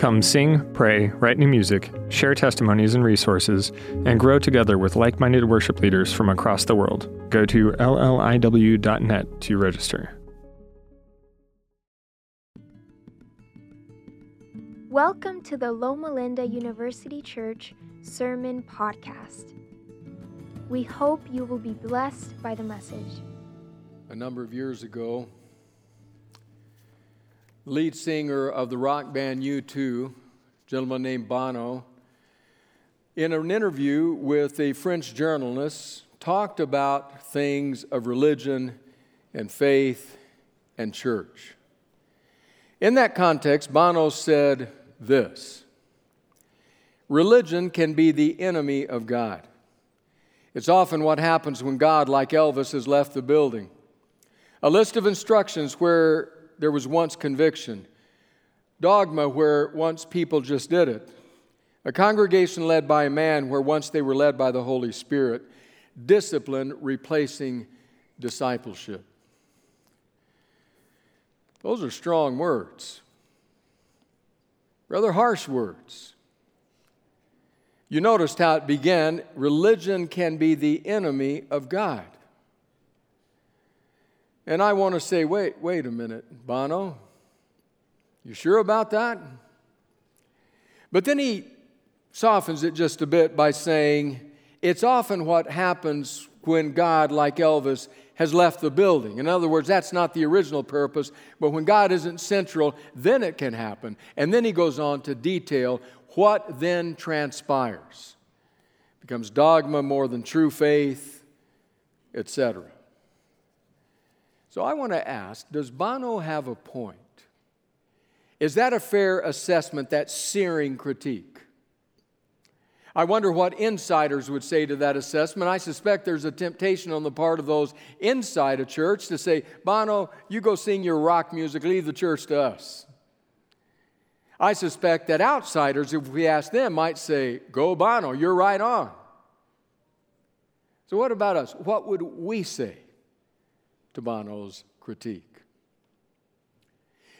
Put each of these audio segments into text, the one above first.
Come sing, pray, write new music, share testimonies and resources, and grow together with like minded worship leaders from across the world. Go to lliw.net to register. Welcome to the Loma Linda University Church Sermon Podcast. We hope you will be blessed by the message. A number of years ago, lead singer of the rock band U2, a gentleman named Bono, in an interview with a French journalist, talked about things of religion and faith and church. In that context, Bono said, this religion can be the enemy of God. It's often what happens when God, like Elvis, has left the building. A list of instructions where there was once conviction, dogma where once people just did it, a congregation led by a man where once they were led by the Holy Spirit, discipline replacing discipleship. Those are strong words rather harsh words. You noticed how it began religion can be the enemy of God. And I want to say, wait, wait a minute, Bono. You sure about that? But then he softens it just a bit by saying, it's often what happens when God, like Elvis, has left the building. In other words, that's not the original purpose, but when God isn't central, then it can happen. And then he goes on to detail what then transpires. It becomes dogma more than true faith, etc. So I want to ask Does Bono have a point? Is that a fair assessment, that searing critique? I wonder what insiders would say to that assessment. I suspect there's a temptation on the part of those inside a church to say, Bono, you go sing your rock music, leave the church to us. I suspect that outsiders, if we ask them, might say, Go, Bono, you're right on. So, what about us? What would we say to Bono's critique?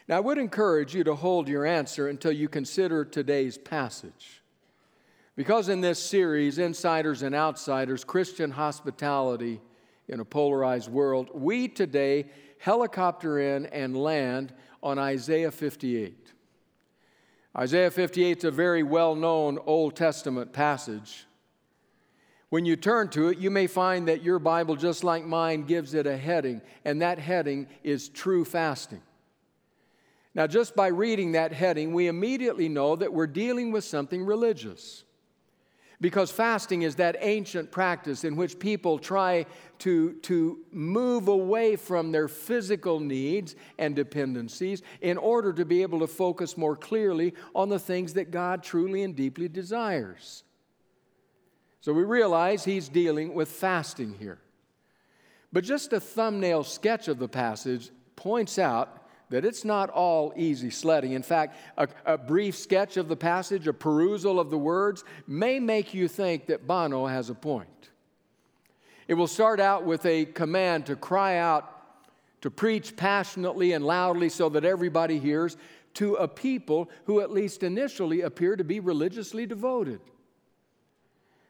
Now, I would encourage you to hold your answer until you consider today's passage. Because in this series, Insiders and Outsiders Christian Hospitality in a Polarized World, we today helicopter in and land on Isaiah 58. Isaiah 58 is a very well known Old Testament passage. When you turn to it, you may find that your Bible, just like mine, gives it a heading, and that heading is true fasting. Now, just by reading that heading, we immediately know that we're dealing with something religious. Because fasting is that ancient practice in which people try to, to move away from their physical needs and dependencies in order to be able to focus more clearly on the things that God truly and deeply desires. So we realize he's dealing with fasting here. But just a thumbnail sketch of the passage points out that it's not all easy sledding. In fact, a, a, brief sketch of the passage, a perusal of the words, may make you think that Bono has a point. It will start out with a command to cry out, to preach passionately and loudly so that everybody hears, to a people who, at least initially, appear to be religiously devoted.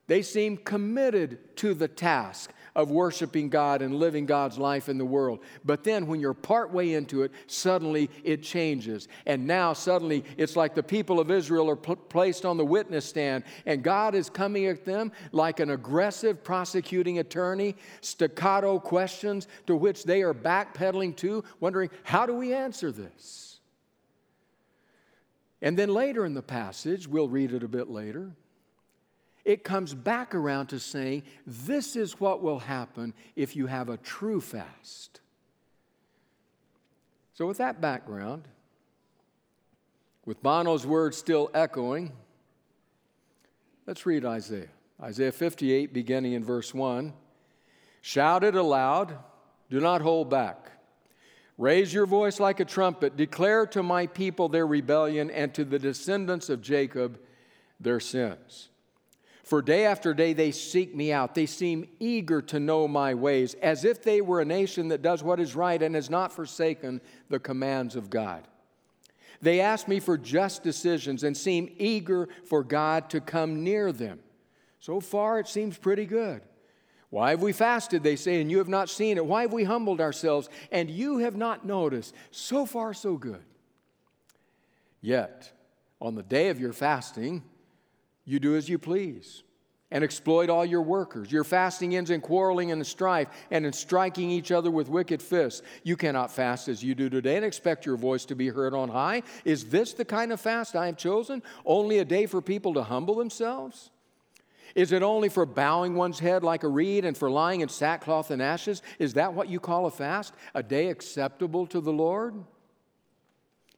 They seem committed to the task of worshiping God and living God's life in the world. But then when you're partway into it, suddenly it changes. And now suddenly it's like the people of Israel are pl- placed on the witness stand, and God is coming at them like an aggressive prosecuting attorney, staccato questions to which they are backpedaling to, wondering, how do we answer this? And then later in the passage, we'll read it a bit later it comes back around to saying, this is what will happen if you have a true fast. So, with that background, with Bono's words still echoing, let's read Isaiah. Isaiah 58, beginning in verse 1. Shout it aloud, do not hold back. Raise your voice like a trumpet, declare to my people their rebellion, and to the descendants of Jacob their sins. For day after day they seek me out. They seem eager to know my ways, as if they were a nation that does what is right and has not forsaken the commands of God. They ask me for just decisions and seem eager for God to come near them. So far, it seems pretty good. Why have we fasted, they say, and you have not seen it? Why have we humbled ourselves, and you have not noticed? So far, so good. Yet, on the day of your fasting, you do as you please and exploit all your workers. Your fasting ends in quarreling and strife and in striking each other with wicked fists. You cannot fast as you do today and expect your voice to be heard on high. Is this the kind of fast I have chosen? Only a day for people to humble themselves? Is it only for bowing one's head like a reed and for lying in sackcloth and ashes? Is that what you call a fast? A day acceptable to the Lord?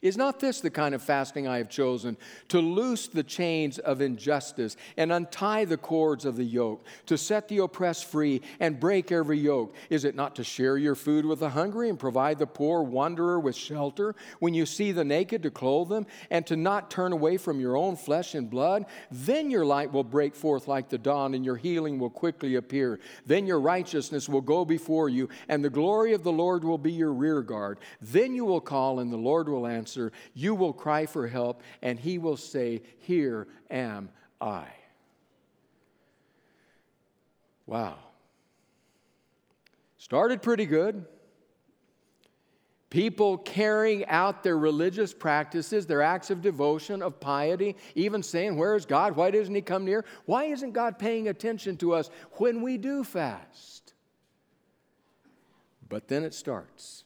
Is not this the kind of fasting I have chosen? To loose the chains of injustice and untie the cords of the yoke, to set the oppressed free and break every yoke. Is it not to share your food with the hungry and provide the poor wanderer with shelter? When you see the naked, to clothe them, and to not turn away from your own flesh and blood? Then your light will break forth like the dawn, and your healing will quickly appear. Then your righteousness will go before you, and the glory of the Lord will be your rear guard. Then you will call, and the Lord will answer answer. You will cry for help, and he will say, Here am I. Wow. Started pretty good. People carrying out their religious practices, their acts of devotion, of piety, even saying, Where is God? Why doesn't He come near? Why isn't God paying attention to us when we do fast? But then it starts.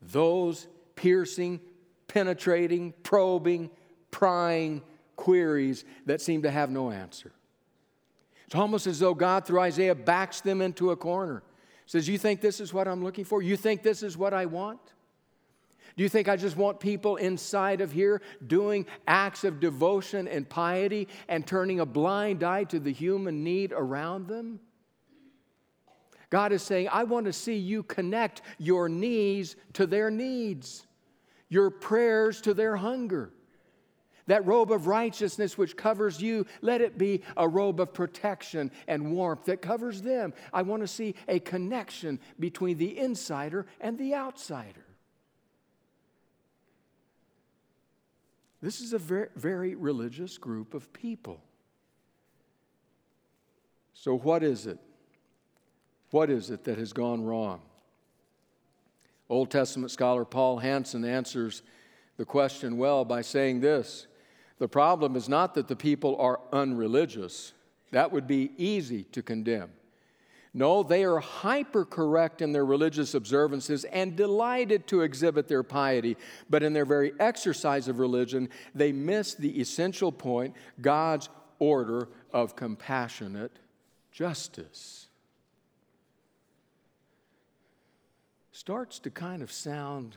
Those piercing, penetrating, probing, prying queries that seem to have no answer. It's almost as though God, through Isaiah, backs them into a corner. Says, You think this is what I'm looking for? You think this is what I want? Do you think I just want people inside of here doing acts of devotion and piety and turning a blind eye to the human need around them? God is saying, I want to see you connect your needs to their needs your prayers to their hunger. That robe of righteousness which covers you, let it be a robe of protection and warmth that covers them. I want to see a connection between the insider and the outsider. This is a very, very religious group of people. So, what is it? What is it that has gone wrong? Old Testament scholar Paul Hanson answers the question well by saying this The problem is not that the people are unreligious, that would be easy to condemn. No, they are hyper correct in their religious observances and delighted to exhibit their piety, but in their very exercise of religion, they miss the essential point God's order of compassionate justice. Starts to kind of sound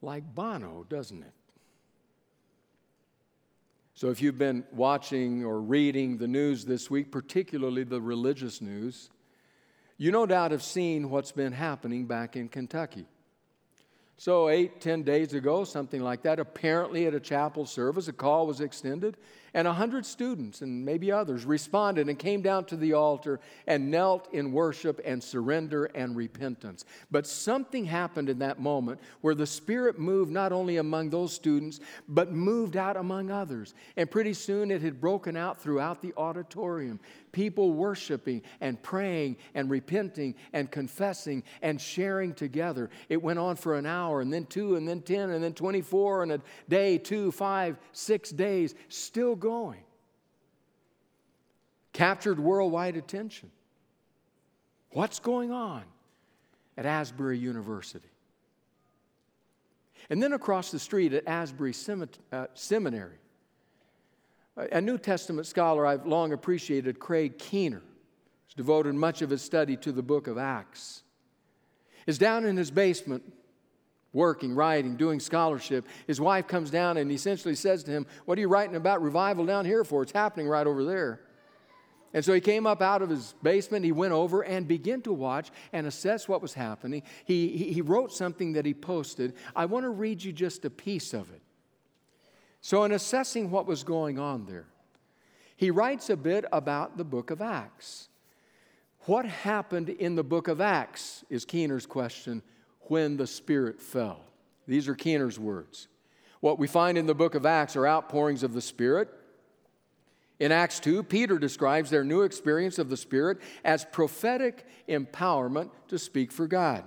like Bono, doesn't it? So, if you've been watching or reading the news this week, particularly the religious news, you no doubt have seen what's been happening back in Kentucky. So, eight, ten days ago, something like that, apparently at a chapel service, a call was extended, and a hundred students and maybe others responded and came down to the altar and knelt in worship and surrender and repentance. But something happened in that moment where the Spirit moved not only among those students, but moved out among others. And pretty soon it had broken out throughout the auditorium. People worshiping and praying and repenting and confessing and sharing together. It went on for an hour and then two and then 10 and then 24 and a day, two, five, six days, still going. Captured worldwide attention. What's going on at Asbury University? And then across the street at Asbury uh, Seminary, a New Testament scholar I've long appreciated, Craig Keener, has devoted much of his study to the book of Acts, is down in his basement working, writing, doing scholarship. His wife comes down and essentially says to him, What are you writing about revival down here for? It's happening right over there. And so he came up out of his basement, he went over and began to watch and assess what was happening. He, he, he, wrote something that he posted. I want to read you just a piece of it. So, in assessing what was going on there, he writes a bit about the book of Acts. What happened in the book of Acts is Keener's question when the Spirit fell. These are Keener's words. What we find in the book of Acts are outpourings of the Spirit. In Acts 2, Peter describes their new experience of the Spirit as prophetic empowerment to speak for God.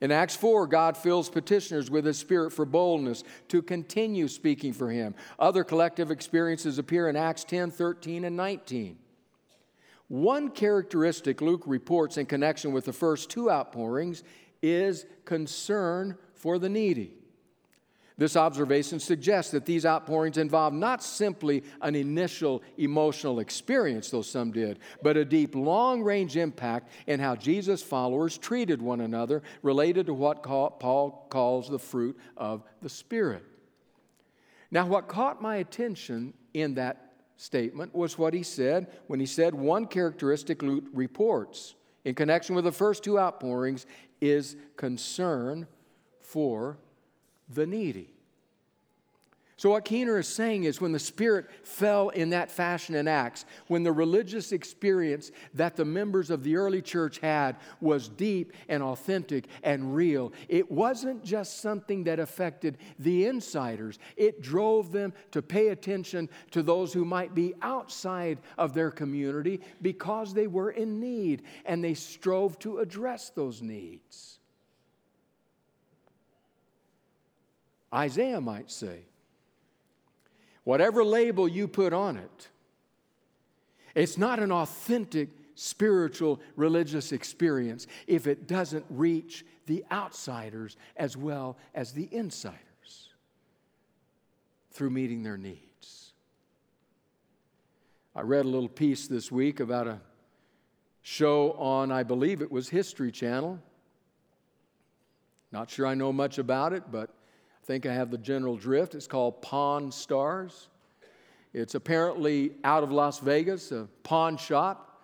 In Acts 4, God fills petitioners with His Spirit for boldness to continue speaking for Him. Other collective experiences appear in Acts 10, 13, and 19. One characteristic Luke reports in connection with the first two outpourings is concern for the needy. This observation suggests that these outpourings involve not simply an initial emotional experience, though some did, but a deep, long range impact in how Jesus' followers treated one another, related to what Paul calls the fruit of the Spirit. Now, what caught my attention in that statement was what he said when he said one characteristic Luke reports in connection with the first two outpourings is concern for the needy. So, what Keener is saying is when the Spirit fell in that fashion in Acts, when the religious experience that the members of the early church had was deep and authentic and real, it wasn't just something that affected the insiders. It drove them to pay attention to those who might be outside of their community because they were in need, and they strove to address those needs. Isaiah might say, whatever label you put on it, it's not an authentic spiritual religious experience if it doesn't reach the outsiders as well as the insiders through meeting their needs. I read a little piece this week about a show on, I believe it was History Channel. Not sure I know much about it, but I think I have the general drift. It's called Pawn Stars. It's apparently out of Las Vegas, a pawn shop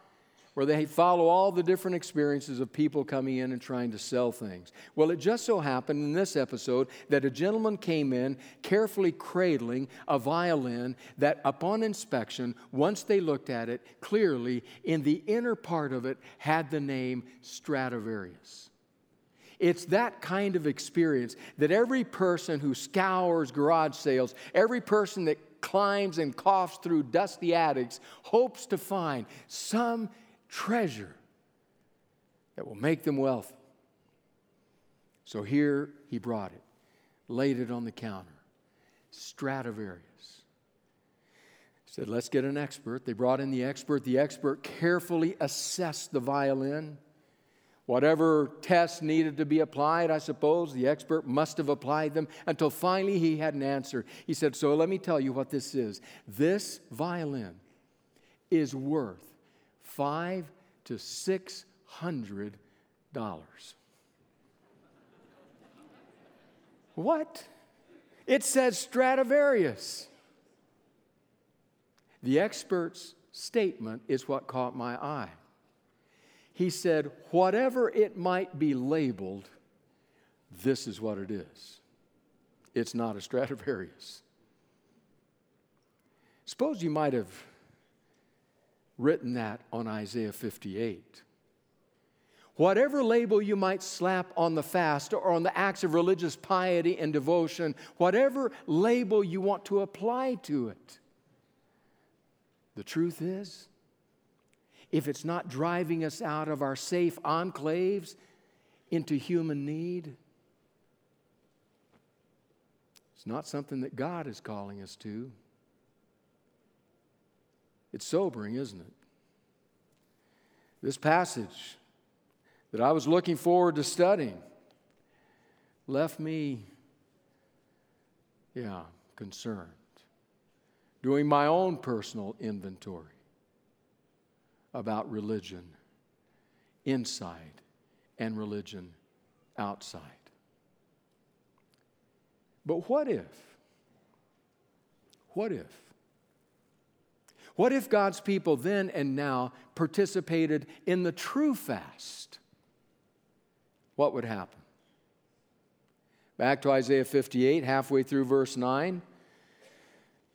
where they follow all the different experiences of people coming in and trying to sell things. Well, it just so happened in this episode that a gentleman came in carefully cradling a violin that, upon inspection, once they looked at it, clearly in the inner part of it had the name Stradivarius. It's that kind of experience that every person who scours garage sales, every person that climbs and coughs through dusty attics, hopes to find some treasure that will make them wealthy. So here he brought it, laid it on the counter. Stradivarius. Said, let's get an expert. They brought in the expert. The expert carefully assessed the violin Whatever tests needed to be applied, I suppose, the expert must have applied them until finally he had an answer. He said, So let me tell you what this is. This violin is worth five to six hundred dollars. What? It says Stradivarius. The expert's statement is what caught my eye he said, whatever it might be labeled, this is what it is. It's not a Stradivarius. Suppose you might have written that on Isaiah 58. Whatever label you might slap on the fast or on the acts of religious piety and devotion, whatever label you want to apply to it, the truth is, if it's not driving us out of our safe enclaves into human need, it's not something that God is calling us to. It's sobering, isn't it? This passage that I was looking forward to studying left me, yeah, concerned, doing my own personal inventory about religion inside and religion outside. But what if? What if? What if God's people then and now participated in the true fast? What would happen? Back to Isaiah 58, halfway through verse 9.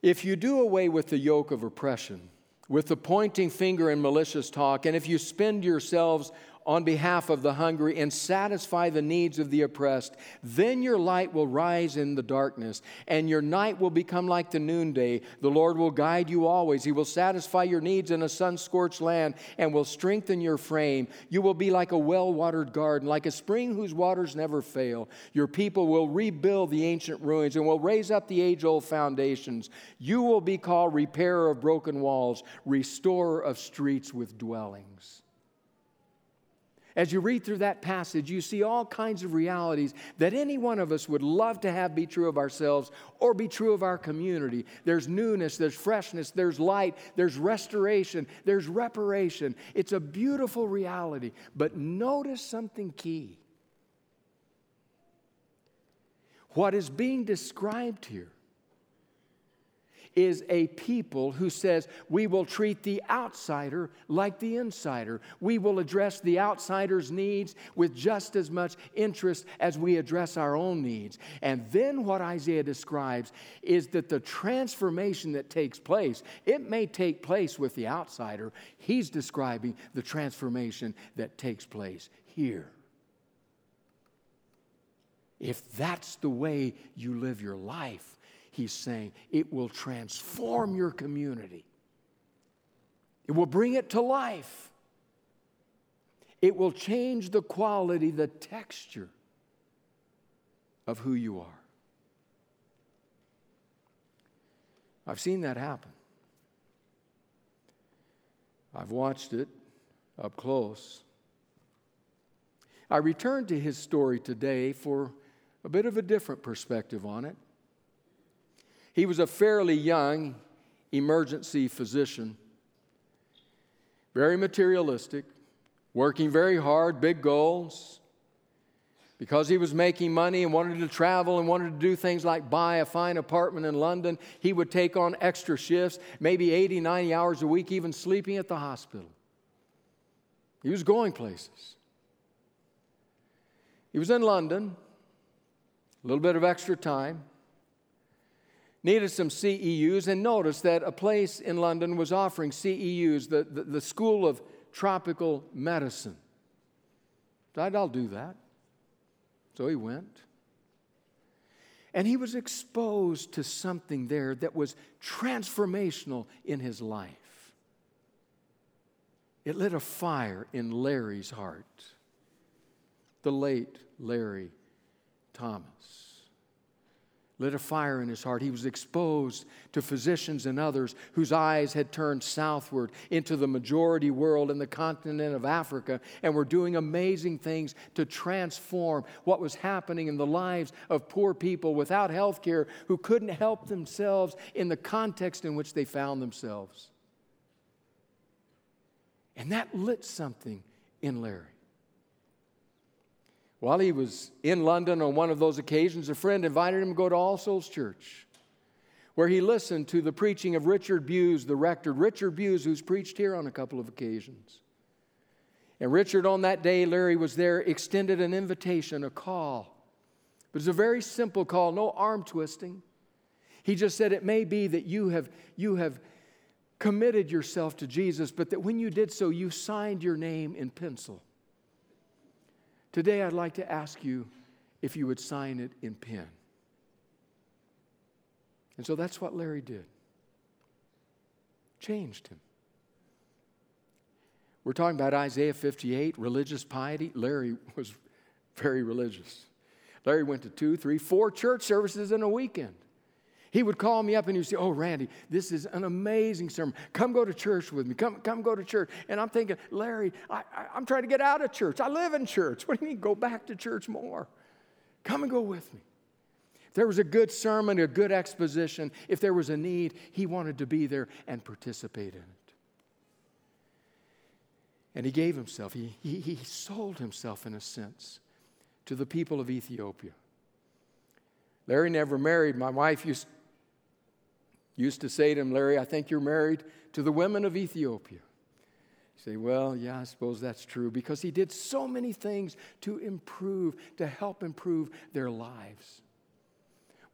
If you do away with the yoke of oppression, with the pointing finger and malicious talk, and if you spend yourselves on behalf of the hungry and satisfy the needs of the oppressed. Then your light will rise in the darkness, and your night will become like the noonday. The Lord will guide you always. He will satisfy your needs in a sun scorched land and will strengthen your frame. You will be like a well watered garden, like a spring whose waters never fail. Your people will rebuild the ancient ruins and will raise up the age old foundations. You will be called repairer of broken walls, restorer of streets with dwellings. As you read through that passage, you see all kinds of realities that any one of us would love to have be true of ourselves or be true of our community. There's newness, there's freshness, there's light, there's restoration, there's reparation. It's a beautiful reality. But notice something key. What is being described here is a people who says we will treat the outsider like the insider. We will address the outsider's needs with just as much interest as we address our own needs. And then what Isaiah describes is that the transformation that takes place, it may take place with the outsider. He's describing the transformation that takes place here. If that's the way you live your life, he's saying it will transform your community, it will bring it to life, it will change the quality, the texture of who you are. I've seen that happen. I've watched it up close. I return to his story today for a bit of a different perspective on it. He was a fairly young emergency physician, very materialistic, working very hard, big goals. Because he was making money and wanted to travel and wanted to do things like buy a fine apartment in London, he would take on extra shifts, maybe 80, 90 hours a week, even sleeping at the hospital. He was going places. He was in London, a little bit of extra time needed some CEUs, and noticed that a place in London was offering CEUs, the, the, the School of Tropical Medicine. I'll do that. So he went. And he was exposed to something there that was transformational in his life. It lit a fire in Larry's heart, the late Larry Thomas lit a fire in his heart. He was exposed to physicians and others whose eyes had turned southward into the majority world in the continent of Africa and were doing amazing things to transform what was happening in the lives of poor people without health care who couldn't help themselves in the context in which they found themselves. And that lit something in Larry. While he was in London on one of those occasions, a friend invited him to go to All Souls Church, where he listened to the preaching of Richard Bewes, the rector. Richard Bewes, who's preached here on a couple of occasions. And Richard, on that day, Larry was there, extended an invitation, a call. But it's a very simple call, no arm twisting. He just said, It may be that you have, you have committed yourself to Jesus, but that when you did so, you signed your name in pencil. Today, I'd like to ask you if you would sign it in pen. And so that's what Larry did. Changed him. We're talking about Isaiah 58, religious piety. Larry was very religious. Larry went to two, three, four church services in a weekend. He would call me up and he'd say, Oh, Randy, this is an amazing sermon. Come go to church with me. Come, come go to church. And I'm thinking, Larry, I, I'm trying to get out of church. I live in church. What do you mean, go back to church more? Come and go with me. If there was a good sermon, a good exposition, if there was a need, he wanted to be there and participate in it. And he gave himself, he, he, he sold himself in a sense to the people of Ethiopia. Larry never married. My wife used Used to say to him, Larry, I think you're married to the women of Ethiopia. You say, well, yeah, I suppose that's true because he did so many things to improve, to help improve their lives.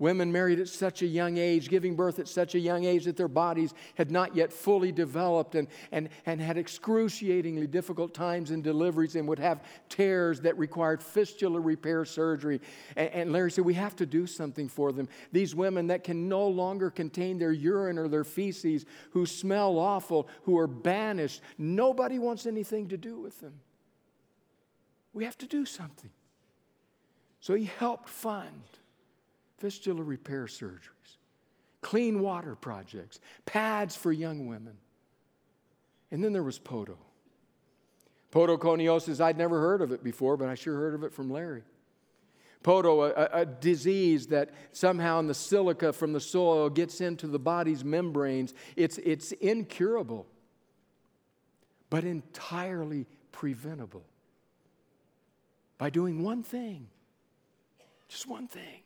Women married at such a young age, giving birth at such a young age that their bodies had not yet fully developed and, and, and had excruciatingly difficult times in deliveries and would have tears that required fistula repair surgery. And, and Larry said, We have to do something for them. These women that can no longer contain their urine or their feces, who smell awful, who are banished, nobody wants anything to do with them. We have to do something. So he helped fund fistula repair surgeries, clean water projects, pads for young women. And then there was Podo. Podoconiosis, I'd never heard of it before, but I sure heard of it from Larry. Podo, a, a, disease that somehow in the silica from the soil gets into the body's membranes. It's, it's incurable, but entirely preventable by doing one thing, just one thing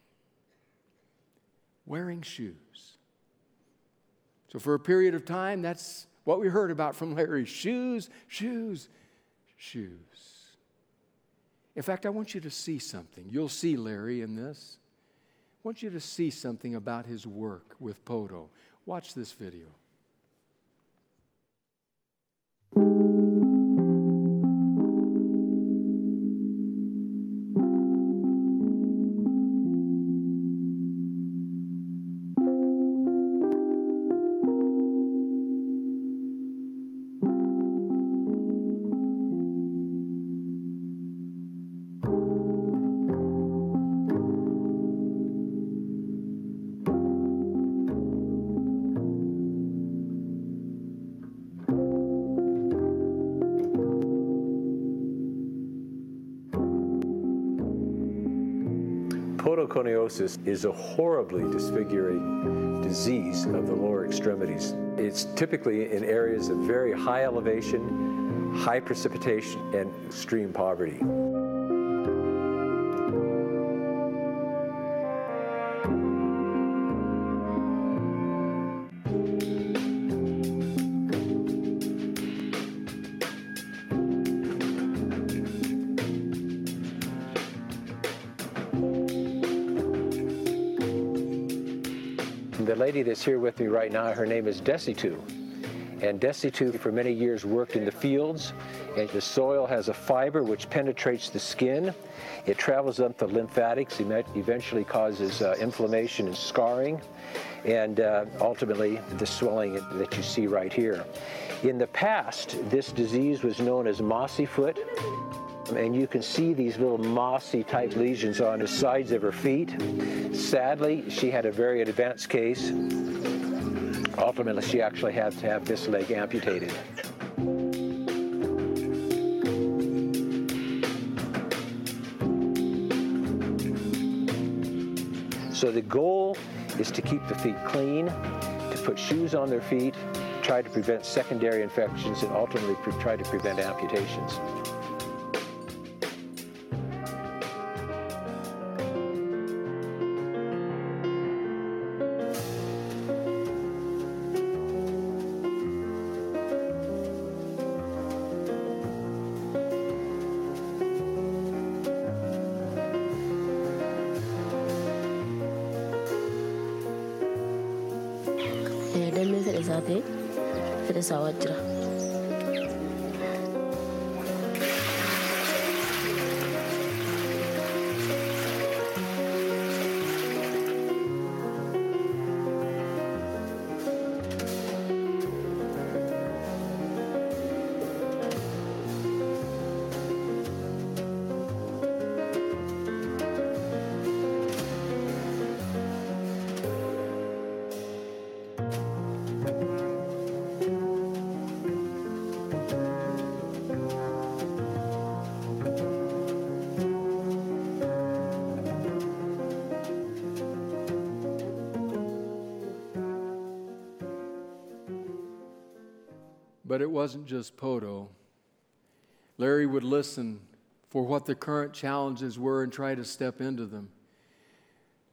wearing shoes. So, for a period of time, that's what we heard about from Larry shoes, shoes, shoes. In fact, I want you to see something. You'll see Larry in this. I want you to see something about his work with Podo. Watch this video. Is a horribly disfiguring disease of the lower extremities. It's typically in areas of very high elevation, high precipitation, and extreme poverty. The lady that's here with me right now, her name is Desitu. And Desitu for many years worked in the fields. And the soil has a fiber which penetrates the skin. It travels up the lymphatics, eventually causes uh, inflammation and scarring, and uh, ultimately the swelling that you see right here. In the past, this disease was known as mossy foot. And you can see these little mossy type lesions on the sides of her feet. Sadly, she had a very advanced case. Ultimately, she actually had to have this leg amputated. So the goal is to keep the feet clean, to put shoes on their feet, try to prevent secondary infections, and ultimately try to prevent amputations. सावज्रा But it wasn't just Podo. Larry would listen for what the current challenges were and try to step into them.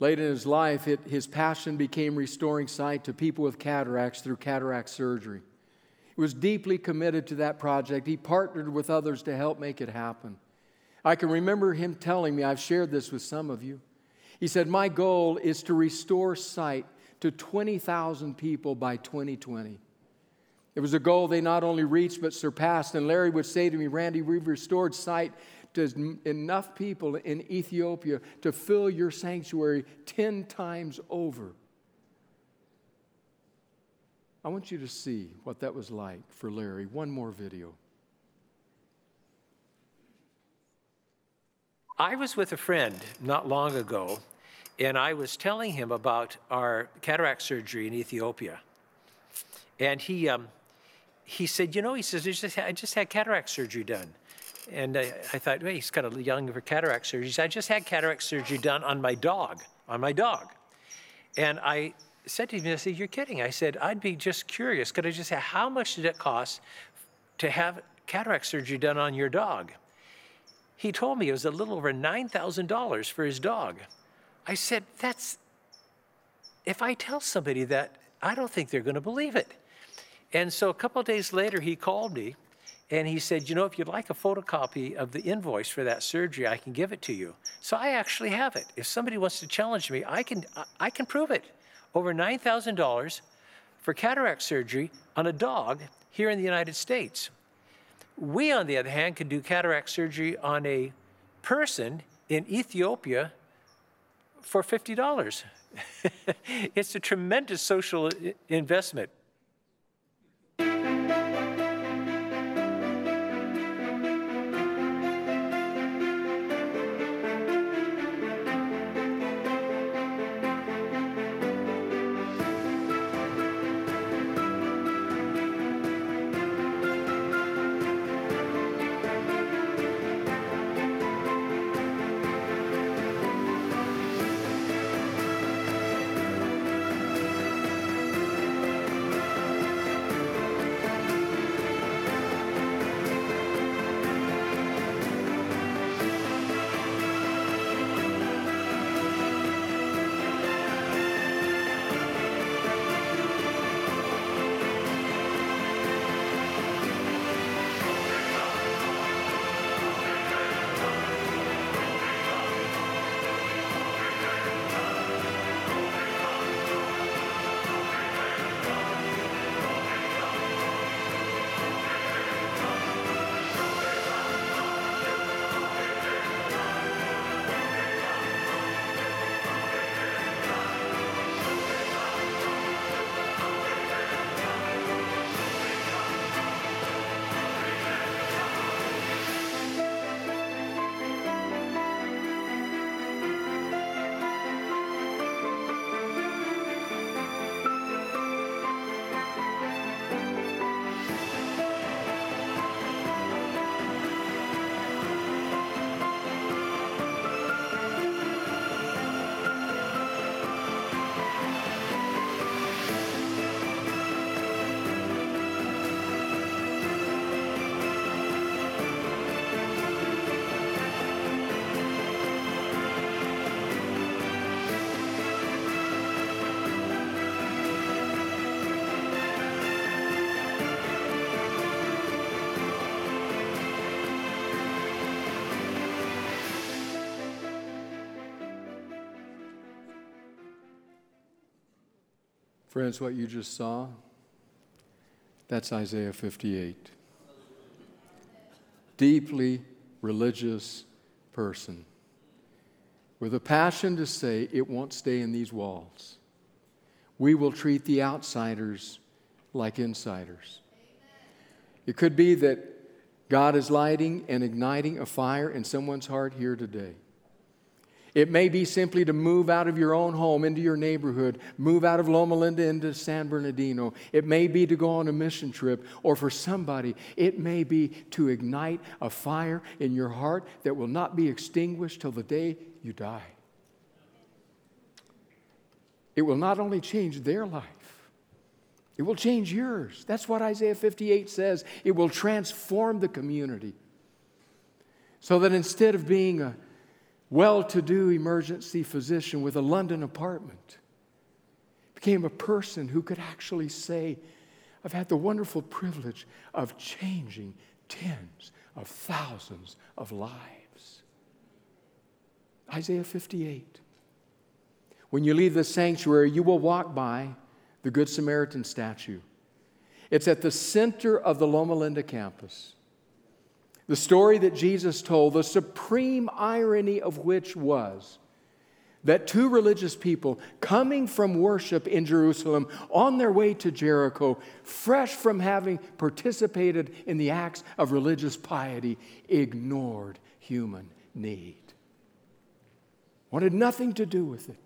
Late in his life, it, his passion became restoring sight to people with cataracts through cataract surgery. He was deeply committed to that project. He partnered with others to help make it happen. I can remember him telling me, I've shared this with some of you. He said, My goal is to restore sight to 20,000 people by 2020. It was a goal they not only reached but surpassed. And Larry would say to me, Randy, we've restored sight to enough people in Ethiopia to fill your sanctuary 10 times over. I want you to see what that was like for Larry. One more video. I was with a friend not long ago, and I was telling him about our cataract surgery in Ethiopia. And he, um, he said, You know, he says, I just, had, I just had cataract surgery done. And I, I thought, well, he's kind of young for cataract surgery. He said, I just had cataract surgery done on my dog, on my dog. And I said to him, I said, You're kidding. I said, I'd be just curious. Could I just say, how much did it cost to have cataract surgery done on your dog? He told me it was a little over $9,000 for his dog. I said, That's, if I tell somebody that, I don't think they're going to believe it. And so a couple days later, he called me and he said, You know, if you'd like a photocopy of the invoice for that surgery, I can give it to you. So I actually have it. If somebody wants to challenge me, I can, I can prove it. Over $9,000 for cataract surgery on a dog here in the United States. We, on the other hand, can do cataract surgery on a person in Ethiopia for $50. it's a tremendous social investment. Friends, what you just saw, that's Isaiah 58. Deeply religious person with a passion to say it won't stay in these walls. We will treat the outsiders like insiders. It could be that God is lighting and igniting a fire in someone's heart here today. It may be simply to move out of your own home into your neighborhood, move out of Loma Linda into San Bernardino. It may be to go on a mission trip, or for somebody, it may be to ignite a fire in your heart that will not be extinguished till the day you die. It will not only change their life, it will change yours. That's what Isaiah 58 says. It will transform the community. So that instead of being a well to do emergency physician with a London apartment. Became a person who could actually say, I've had the wonderful privilege of changing tens of thousands of lives. Isaiah 58. When you leave the sanctuary, you will walk by the Good Samaritan statue. It's at the center of the Loma Linda campus. The story that Jesus told, the supreme irony of which was that two religious people coming from worship in Jerusalem on their way to Jericho, fresh from having participated in the acts of religious piety, ignored human need. Wanted nothing to do with it.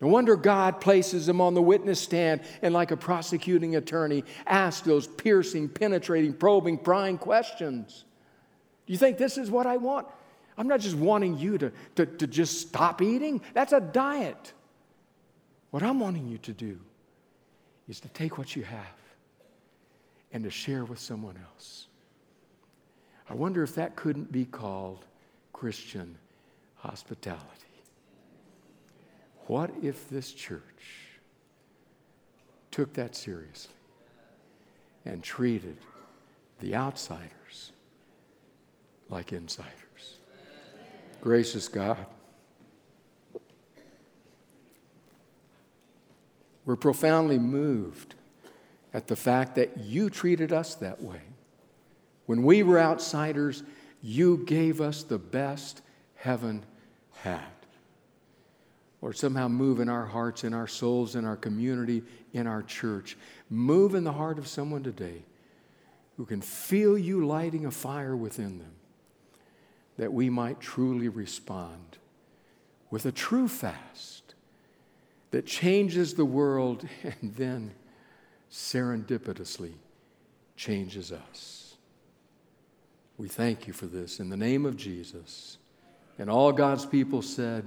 No wonder God places them on the witness stand and, like a prosecuting attorney, asks those piercing, penetrating, probing, prying questions. Do you think this is what I want? I'm not just wanting you to, to, to just stop eating, that's a diet. What I'm wanting you to do is to take what you have and to share with someone else. I wonder if that couldn't be called Christian hospitality. What if this church took that seriously and treated the outsiders like insiders? Gracious God, we're profoundly moved at the fact that you treated us that way. When we were outsiders, you gave us the best heaven had. Lord, somehow move in our hearts, in our souls, in our community, in our church. Move in the heart of someone today who can feel you lighting a fire within them, that we might truly respond with a true fast that changes the world and then serendipitously changes us. We thank you for this in the name of Jesus. And all God's people said,